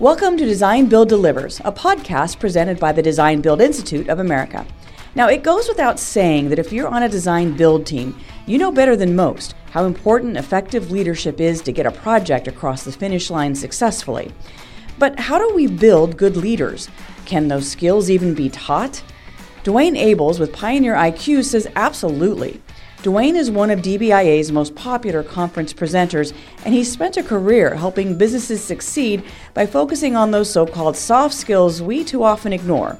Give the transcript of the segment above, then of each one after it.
Welcome to Design Build Delivers, a podcast presented by the Design Build Institute of America. Now, it goes without saying that if you're on a design build team, you know better than most how important effective leadership is to get a project across the finish line successfully. But how do we build good leaders? Can those skills even be taught? Dwayne Ables with Pioneer IQ says absolutely. Dwayne is one of DBIA's most popular conference presenters, and he spent a career helping businesses succeed by focusing on those so called soft skills we too often ignore.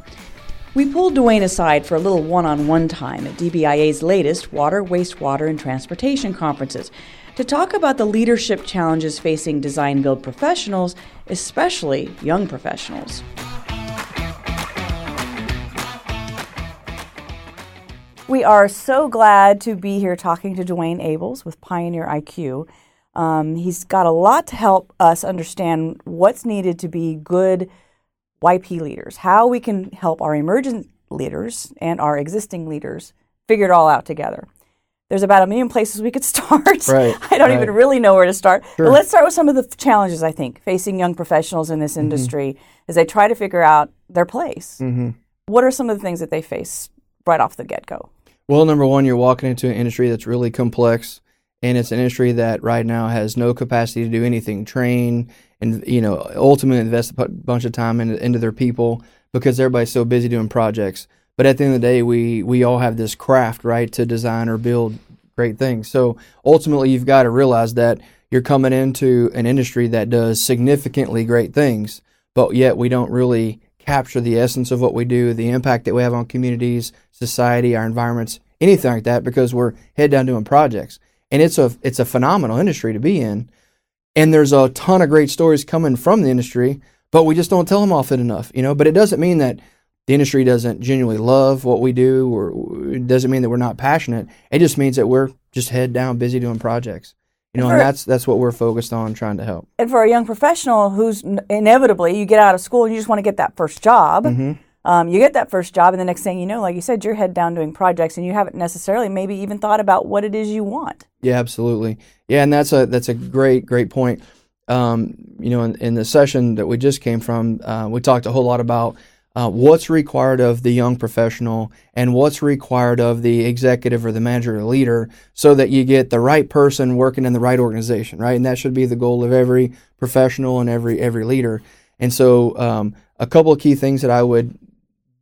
We pulled Dwayne aside for a little one on one time at DBIA's latest Water, Wastewater, and Transportation conferences to talk about the leadership challenges facing design build professionals, especially young professionals. We are so glad to be here talking to Dwayne Ables with Pioneer IQ. Um, he's got a lot to help us understand what's needed to be good YP leaders, how we can help our emergent leaders and our existing leaders figure it all out together. There's about a million places we could start. Right, I don't right. even really know where to start. Sure. But let's start with some of the challenges I think facing young professionals in this Mm-hmm. industry as they try to figure out their place. Mm-hmm. What are some of the things that they face right off the get go? Well, number one, you're walking into an industry that's really complex, and it's an industry that right now has no capacity to do anything, train, and you know, ultimately invest a bunch of time into, into their people because everybody's so busy doing projects. But at the end of the day, we we all have this craft, right, to design or build great things. So ultimately, you've got to realize that you're coming into an industry that does significantly great things, but yet we don't really capture the essence of what we do, the impact that we have on communities, society, our environments, anything like that, because we're head down doing projects. And it's a it's a phenomenal industry to be in. And there's a ton of great stories coming from the industry, but we just don't tell them often enough, you know. But it doesn't mean that the industry doesn't genuinely love what we do, or it doesn't mean that we're not passionate. It just means that we're just head down, busy doing projects, you know. For- And that's that's what we're focused on trying to help. And for a young professional who's inevitably, you get out of school and you just want to get that first job. Mm-hmm. Um, you get that first job, and the next thing you know, like you said, you're head down doing projects, and you haven't necessarily maybe even thought about what it is you want. Yeah, absolutely. Yeah, and that's a that's a great great point. Um, you know, in, in the session that we just came from, uh, we talked a whole lot about uh, what's required of the young professional and what's required of the executive or the manager or leader, so that you get the right person working in the right organization, right? And that should be the goal of every professional and every every leader. And so, um, a couple of key things that I would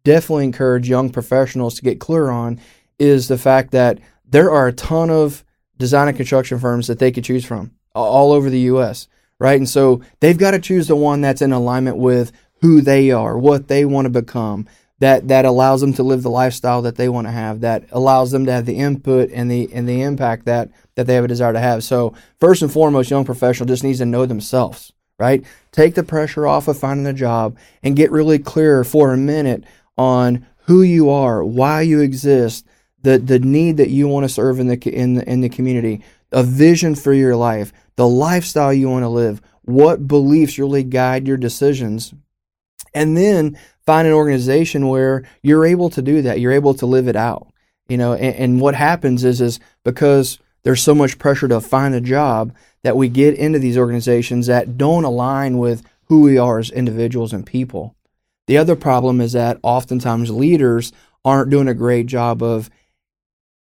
definitely encourage young professionals to get clear on is the fact that there are a ton of design and construction firms that they could choose from all over the U.S. Right, and so they've got to choose the one that's in alignment with who they are, what they want to become. That that allows them to live the lifestyle that they want to have. That allows them to have the input and the and the impact that that they have a desire to have. So first and foremost, young professional just needs to know themselves. Right, take the pressure off of finding a job and get really clear for a minute on who you are, why you exist, the the need that you want to serve in the in the, in the community, a vision for your life, the lifestyle you want to live, what beliefs really guide your decisions, and then find an organization where you're able to do that. You're able to live it out. You know, and, and what happens is is because there's so much pressure to find a job that we get into these organizations that don't align with who we are as individuals and people. The other problem is that oftentimes leaders aren't doing a great job of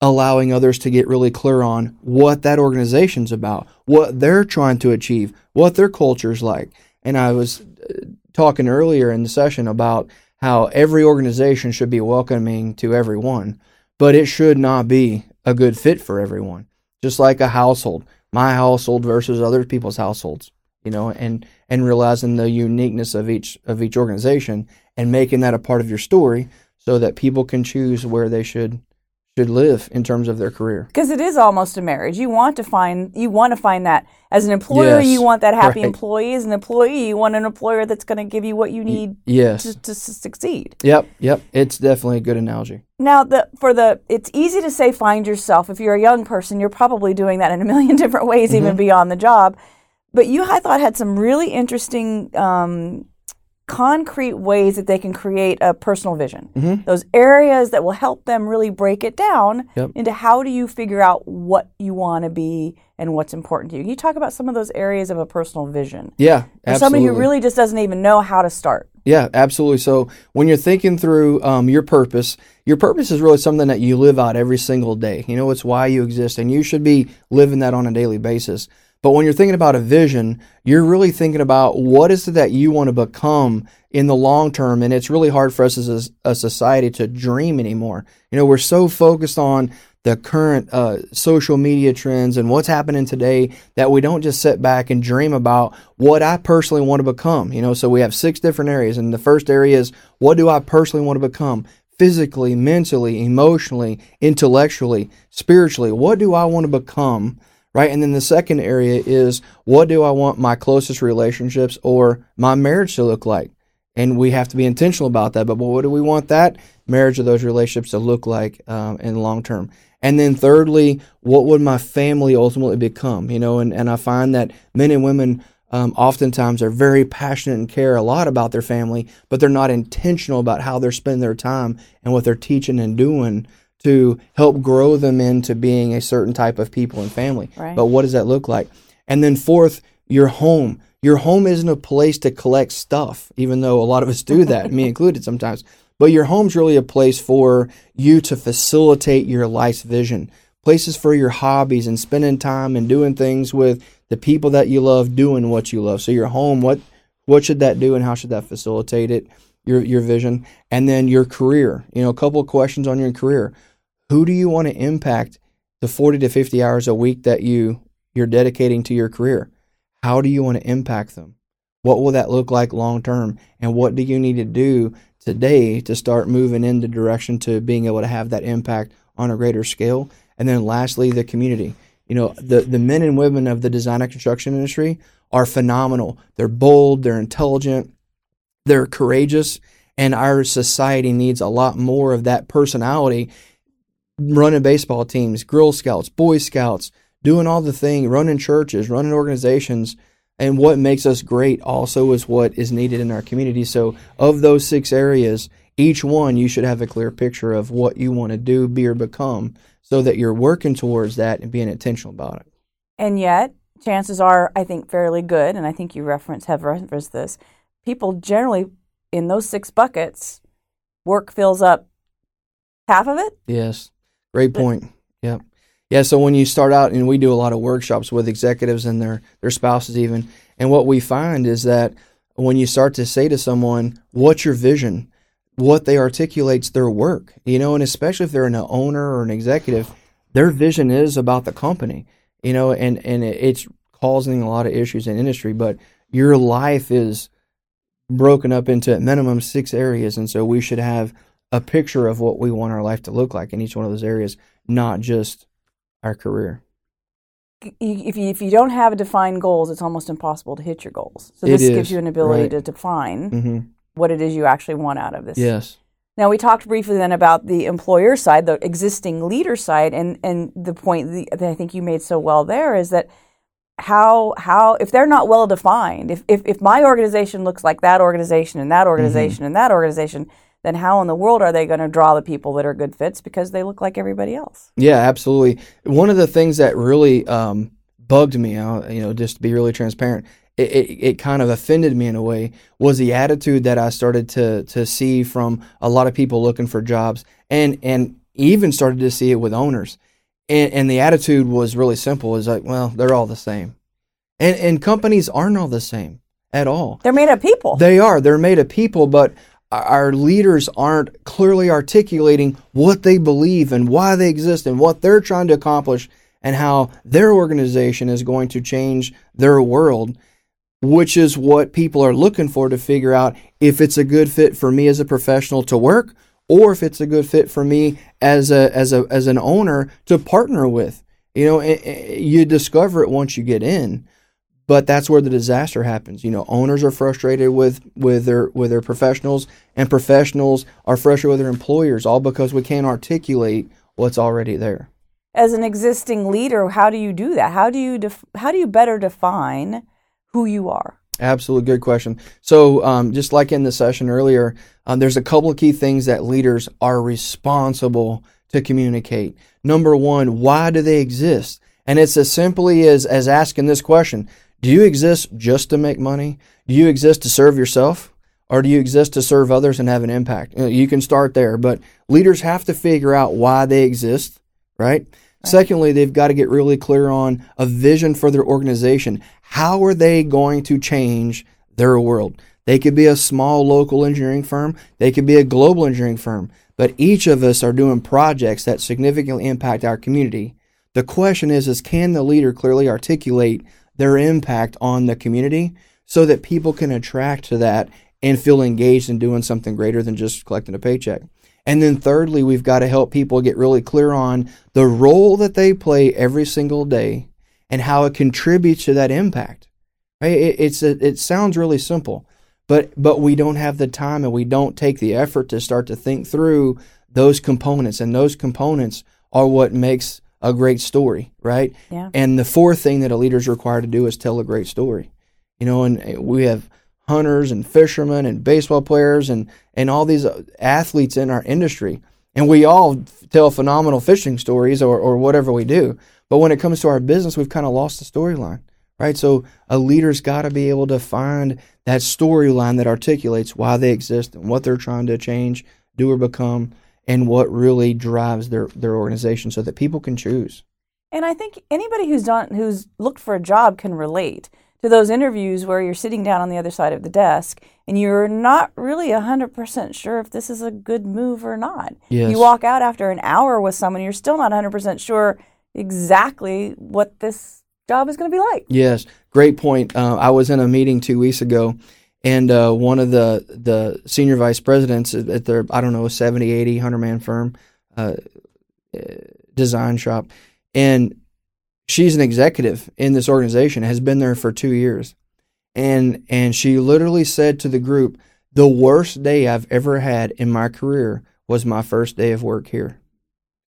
allowing others to get really clear on what that organization's about, what they're trying to achieve, what their culture's like. And I was talking earlier in the session about how every organization should be welcoming to everyone, but it should not be a good fit for everyone. Just like a household, my household versus other people's households, you know, and and realizing the uniqueness of each of each organization and making that a part of your story so that people can choose where they should should live in terms of their career. Because it is almost a marriage. You want to find you want to find that as an employer, Yes, you want that happy right. employee. As an employee, you want an employer that's going to give you what you need Yes. to, to succeed. Yep, yep. It's definitely a good analogy. Now, the for the it's easy to say find yourself. If you're a young person, you're probably doing that in a million different ways, even beyond the job. But you, I thought, had some really interesting um, concrete ways that they can create a personal vision. Mhm. Those areas that will help them really break it down Yep. into how do you figure out what you want to be and what's important to you. Can you talk about some of those areas of a personal vision? Yeah, For somebody who really just doesn't even know how to start. Yeah, absolutely. So when you're thinking through um, your purpose, your purpose is really something that you live out every single day. You know, it's why you exist, and you should be living that on a daily basis. But when you're thinking about a vision, you're really thinking about what is it that you want to become in the long term. And it's really hard for us as a, a society to dream anymore. You know, we're so focused on the current uh, social media trends and what's happening today that we don't just sit back and dream about what I personally want to become. You know, so we have six different areas, and the first area is what do I personally want to become? Physically, mentally, emotionally, intellectually, spiritually. What do I want to become? Right. And then the second area is what do I want my closest relationships or my marriage to look like? And we have to be intentional about that. But what do we want that marriage or those relationships to look like um, in the long term? And then thirdly, what would my family ultimately become? You know, and, and I find that men and women um, oftentimes are very passionate and care a lot about their family, but they're not intentional about how they're spending their time and what they're teaching and doing to help grow them into being a certain type of people and family. Right. But what does that look like? And then fourth, your home. Your home isn't a place to collect stuff, even though a lot of us do that, me included sometimes. But your home's really a place for you to facilitate your life's vision. Places for your hobbies and spending time and doing things with the people that you love, doing what you love. So your home, what what should that do and how should that facilitate it? Your your vision. And then your career. You know, a couple of questions on your career. Who do you want to impact the 40 to 50 hours a week that you you're dedicating to your career? How do you want to impact them? What will that look like long term? And what do you need to do today to start moving in the direction to being able to have that impact on a greater scale? And then lastly, the community. You know, the, the men and women of the design and construction industry are phenomenal. They're bold, they're intelligent, they're courageous, and our society needs a lot more of that personality running baseball teams, Girl Scouts, Boy Scouts, doing all the thing, running churches, running organizations. And what makes us great also is what is needed in our community. So, of those six areas, each one you should have a clear picture of what you want to do, be, or become so that you're working towards that and being intentional about it. And yet, chances are, I think, fairly good, and I think you reference have referenced this. People generally in those six buckets, work fills up half of it. Yes. Great point. Yep. Yeah, so when you start out and we do a lot of workshops with executives and their their spouses even, and what we find is that when you start to say to someone, "What's your vision?" what they articulates their work, you know, and especially if they're an owner or an executive, their vision is about the company, you know, and and it's causing a lot of issues in industry, but your life is broken up into at minimum six areas, and so we should have a picture of what we want our life to look like in each one of those areas, not just our career. If you, if you don't have defined goals, it's almost impossible to hit your goals. So this is, gives you an ability right. to define hmm what it is you actually want out of this. Yes. Now we talked briefly then about the employer side, the existing leader side, and and the point that I think you made so well there is that how how if they're not well defined, if if, if my organization looks like that organization and that organization and that organization, then how in the world are they going to draw the people that are good fits because they look like everybody else? Yeah, absolutely. One of the things that really um, bugged me out, you know, just to be really transparent, it, it, it kind of offended me in a way, was the attitude that I started to to see from a lot of people looking for jobs, and and even started to see it with owners, and and the attitude was really simple: is like, well, they're all the same, and and companies aren't all the same at all. They're made of people. They are. They're made of people, but our leaders aren't clearly articulating what they believe and why they exist and what they're trying to accomplish and how their organization is going to change their world, which is what people are looking for to figure out if it's a good fit for me as a professional to work or if it's a good fit for me as a as a as an owner to partner with. You know, eh, eh, you discover it once you get in but that's where the disaster happens. You know, owners are frustrated with with their with their professionals, and professionals are frustrated with their employers, all because we can't articulate what's already there. As an existing leader, how do you do that? How do you def- how do you better define who you are? Absolutely good question. So, um, just like in the session earlier, um, there's a couple of key things that leaders are responsible to communicate. Number one, why do they exist? And it's as simply as, as asking this question Do you exist just to make money? Do you exist to serve yourself? Or do you exist to serve others and have an impact? You, know, you can start there, but leaders have to figure out why they exist, right? right? Secondly, they've got to get really clear on a vision for their organization. How are they going to change their world? They could be a small local engineering firm, they could be a global engineering firm, but each of us are doing projects that significantly impact our community. The question is is can the leader clearly articulate their impact on the community so that people can attract to that and feel engaged in doing something greater than just collecting a paycheck? And then thirdly, we've got to help people get really clear on the role that they play every single day and how it contributes to that impact. It, it's a, it sounds really simple, but but we don't have the time and we don't take the effort to start to think through those components and those components are what makes a great story right? Yeah. and the fourth thing that a leader is required to do is tell a great story. You know and eh, we have hunters and fishermen and baseball players and and all these uh, athletes in our industry. And we all tell phenomenal fishing stories or, or whatever we do. But when it comes to our business we've kind of lost the storyline right? So a leader's got to be able to find that storyline that articulates why they exist and what they're trying to change, do or become, and what really drives their, their organization so that people can choose. And I think anybody who's done who's looked for a job can relate to those interviews where you're sitting down on the other side of the desk and you're not really 100% sure if this is a good move or not. Yes. You walk out after an hour with someone, you're still not 100% sure exactly what this job is going to be like. Yes, great point. Uh, I was in a meeting two weeks ago, and uh, one of the the senior vice presidents at their I don't know 70, 80, 100 man firm uh, design shop, and she's an executive in this organization. Has been there for two years, and and she literally said to the group, "The worst day I've ever had in my career was my first day of work here."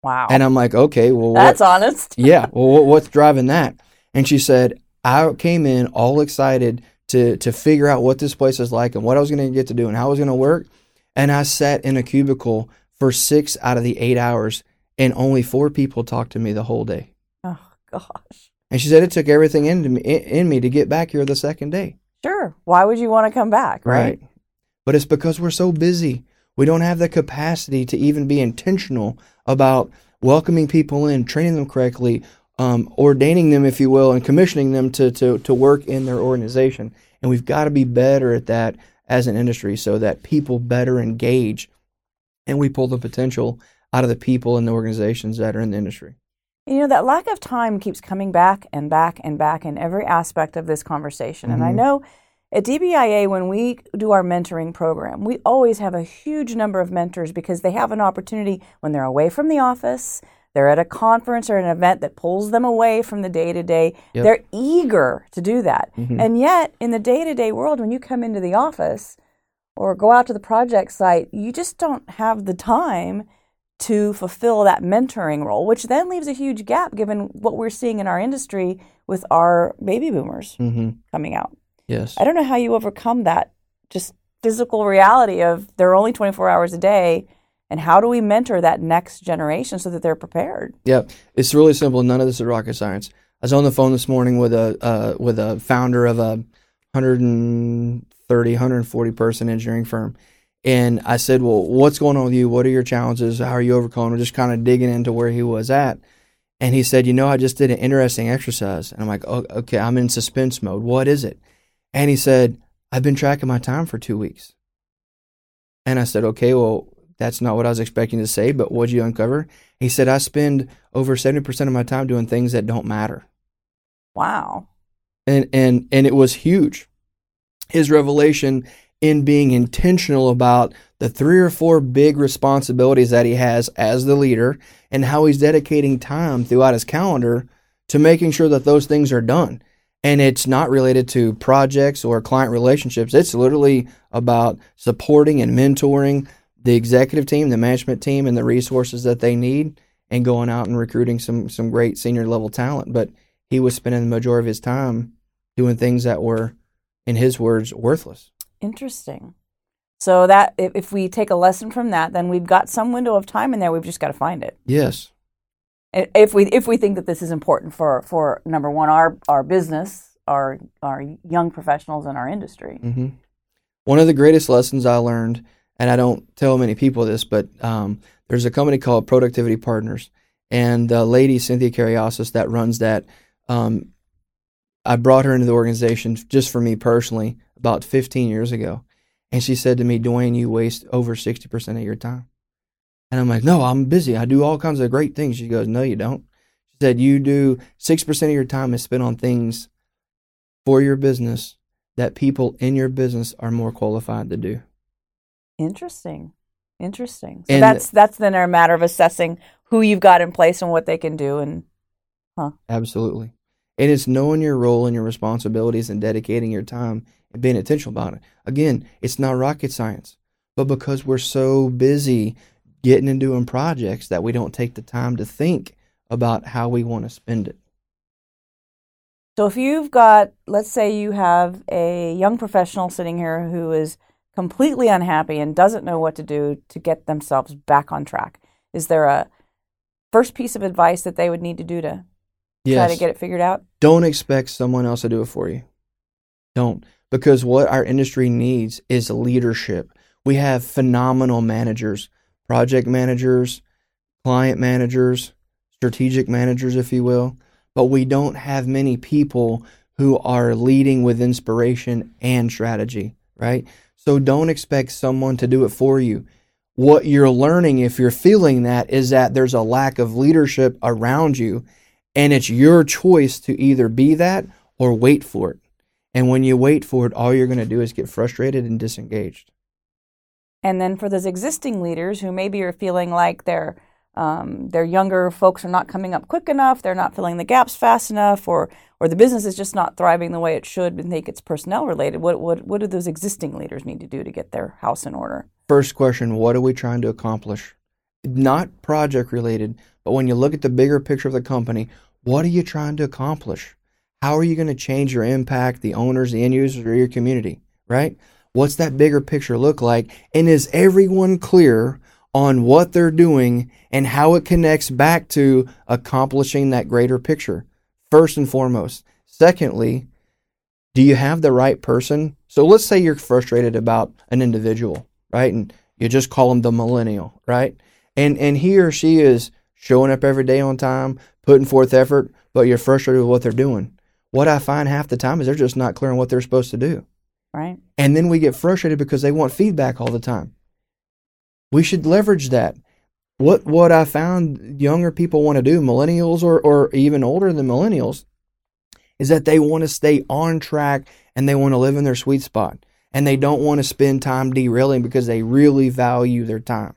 Wow. And I'm like, okay, well, that's what, honest. yeah. Well, what's driving that? And she said, I came in all excited to to figure out what this place is like and what I was going to get to do and how it was going to work. And I sat in a cubicle for six out of the eight hours, and only four people talked to me the whole day. Oh gosh! And she said it took everything in me in me to get back here the second day. Sure. Why would you want to come back? Right. right. But it's because we're so busy. We don't have the capacity to even be intentional about welcoming people in, training them correctly, um, ordaining them, if you will, and commissioning them to, to, to work in their organization. And we've got to be better at that as an industry so that people better engage and we pull the potential out of the people and the organizations that are in the industry. You know, that lack of time keeps coming back and back and back in every aspect of this conversation. Mm-hmm. And I mm-hmm. know at DBIA, when we do our mentoring program, we always have a huge number of mentors because they have an opportunity when they're away from the office, they're at a conference or an event that pulls them away from the day to day. They're eager to do that. Mm-hmm. And yet, in the day to day world, when you come into the office or go out to the project site, you just don't have the time to fulfill that mentoring role, which then leaves a huge gap given what we're seeing in our industry with our baby boomers mm-hmm. coming out. Yes. I don't know how you overcome that just physical reality of they're only 24 hours a day and how do we mentor that next generation so that they're prepared? Yeah, it's really simple. None of this is rocket science. I was on the phone this morning with a uh, with a founder of a 130, 140 person engineering firm, and I said, "Well, what's going on with you? What are your challenges? How are you overcoming?" We're just kind of digging into where he was at, and he said, "You know, I just did an interesting exercise." And I'm like, oh, "Okay, I'm in suspense mode. What is it?" And he said, "I've been tracking my time for two weeks." And I said, "Okay, well, that's not what I was expecting to say, but what'd you uncover? He said, I spend over 70% of my time doing things that don't matter. Wow. And, and, and it was huge. His revelation in being intentional about the three or four big responsibilities that he has as the leader and how he's dedicating time throughout his calendar to making sure that those things are done. And it's not related to projects or client relationships. It's literally about supporting and mentoring the executive team, the management team, and the resources that they need, and going out and recruiting some some great senior level talent. But he was spending the majority of his time doing things that were in his words, worthless. Interesting. So that if, if we take a lesson from that, then we've got some window of time in there. We've just got to find it. Yes. If we if we think that this is important for for number one our our business, our our young professionals in our industry. Mm-hmm. One of the greatest lessons I learned, and I don't tell many people this, but um, there's a company called Productivity Partners, and the lady Cynthia Carriosis that runs that. Um, I brought her into the organization just for me personally about 15 years ago, and she said to me, "Dwayne, you waste over 60 percent of your time." And I'm like, "No, I'm busy. I do all kinds of great things." She goes, "No, you don't." She said, "You do six percent of your time is spent on things for your business that people in your business are more qualified to do." Interesting. Interesting. So And- that's that's then a matter of assessing who you've got in place and what they can do and huh. Absolutely. And it's knowing your role and your responsibilities and dedicating your time and being intentional about it. Again, it's not rocket science, but because we're so busy getting and doing projects that we don't take the time to think about how we want to spend it. So if you've got, let's say you have a young professional sitting here who is completely unhappy and doesn't know what to do to get themselves back on track, is there a first piece of advice that they would need to do to try to get it figured out? don't expect someone else to do it for you. Don't. Because what our industry needs is leadership. We have phenomenal managers, project managers, client managers, strategic managers, if you will, but we don't have many people who are leading with inspiration and strategy, right? So don't expect someone to do it for you. What you're learning, if you're feeling that, is that there's a lack of leadership around you and it's your choice to either be that or wait for it. And when you wait for it, all you're going to do is get frustrated and disengaged. And then for those existing leaders who maybe are feeling like their um, their younger folks are not coming up quick enough, they're not filling the gaps fast enough, or or the business is just not thriving the way it should, and think it's personnel related. What what what do those existing leaders need to do to get their house in order? First question What are we trying to accomplish? Not project related, but when you look at the bigger picture of the company, what are you trying to accomplish? How are you going to change your impact, the owners, the end users, or your community, right? What's that bigger picture look like? And is everyone clear on what they're doing and how it connects back to accomplishing that greater picture? First and foremost. Secondly, do you have the right person? So let's say you're frustrated about an individual, right? And you just call them the millennial, right? And and he or she is showing up every day on time, putting forth effort, but you're frustrated with what they're doing. What I find half the time is they're just not clear on what they're supposed to do. Right. And then we get frustrated because they want feedback all the time. We should leverage that. What what I found younger people want to do, millennials or, or even older than millennials, is that they want to stay on track and they want to live in their sweet spot. And they don't want to spend time derailing because they really value their time.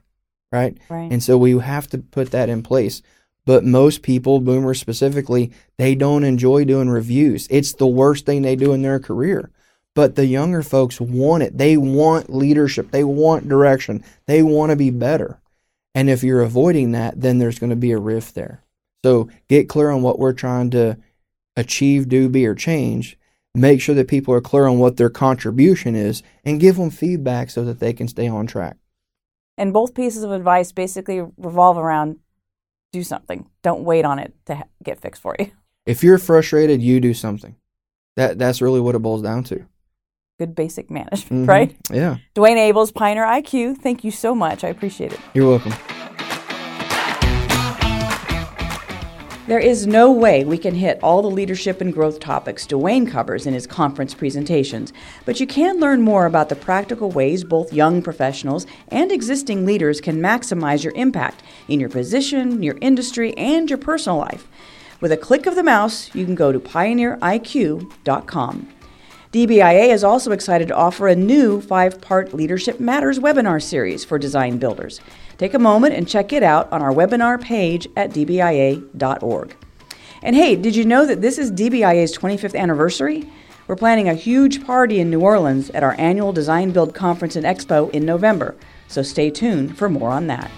Right? Right. And so we have to put that in place. But most people, boomers specifically, they don't enjoy doing reviews. It's the worst thing they do in their career. But the younger folks want it. They want leadership. They want direction. They want to be better. And if you're avoiding that, then there's going to be a rift there. So get clear on what we're trying to achieve, do, be, or change. Make sure that people are clear on what their contribution is and give them feedback so that they can stay on track. And both pieces of advice basically revolve around do something. Don't wait on it to ha- get fixed for you. If you're frustrated, you do something. That that's really what it boils down to. Good basic management, Mhm. right? Yeah. Dwayne Ables, Pioneer IQ, thank you so much. I appreciate it. You're welcome. There is no way we can hit all the leadership and growth topics Dwayne covers in his conference presentations, but you can learn more about the practical ways both young professionals and existing leaders can maximize your impact in your position, your industry, and your personal life. With a click of the mouse, you can go to pioneeriq.com. DBIA is also excited to offer a new five part Leadership Matters webinar series for design builders. Take a moment and check it out on our webinar page at dbia.org. And hey, did you know that this is DBIA's 25th anniversary? We're planning a huge party in New Orleans at our annual Design Build Conference and Expo in November, so stay tuned for more on that.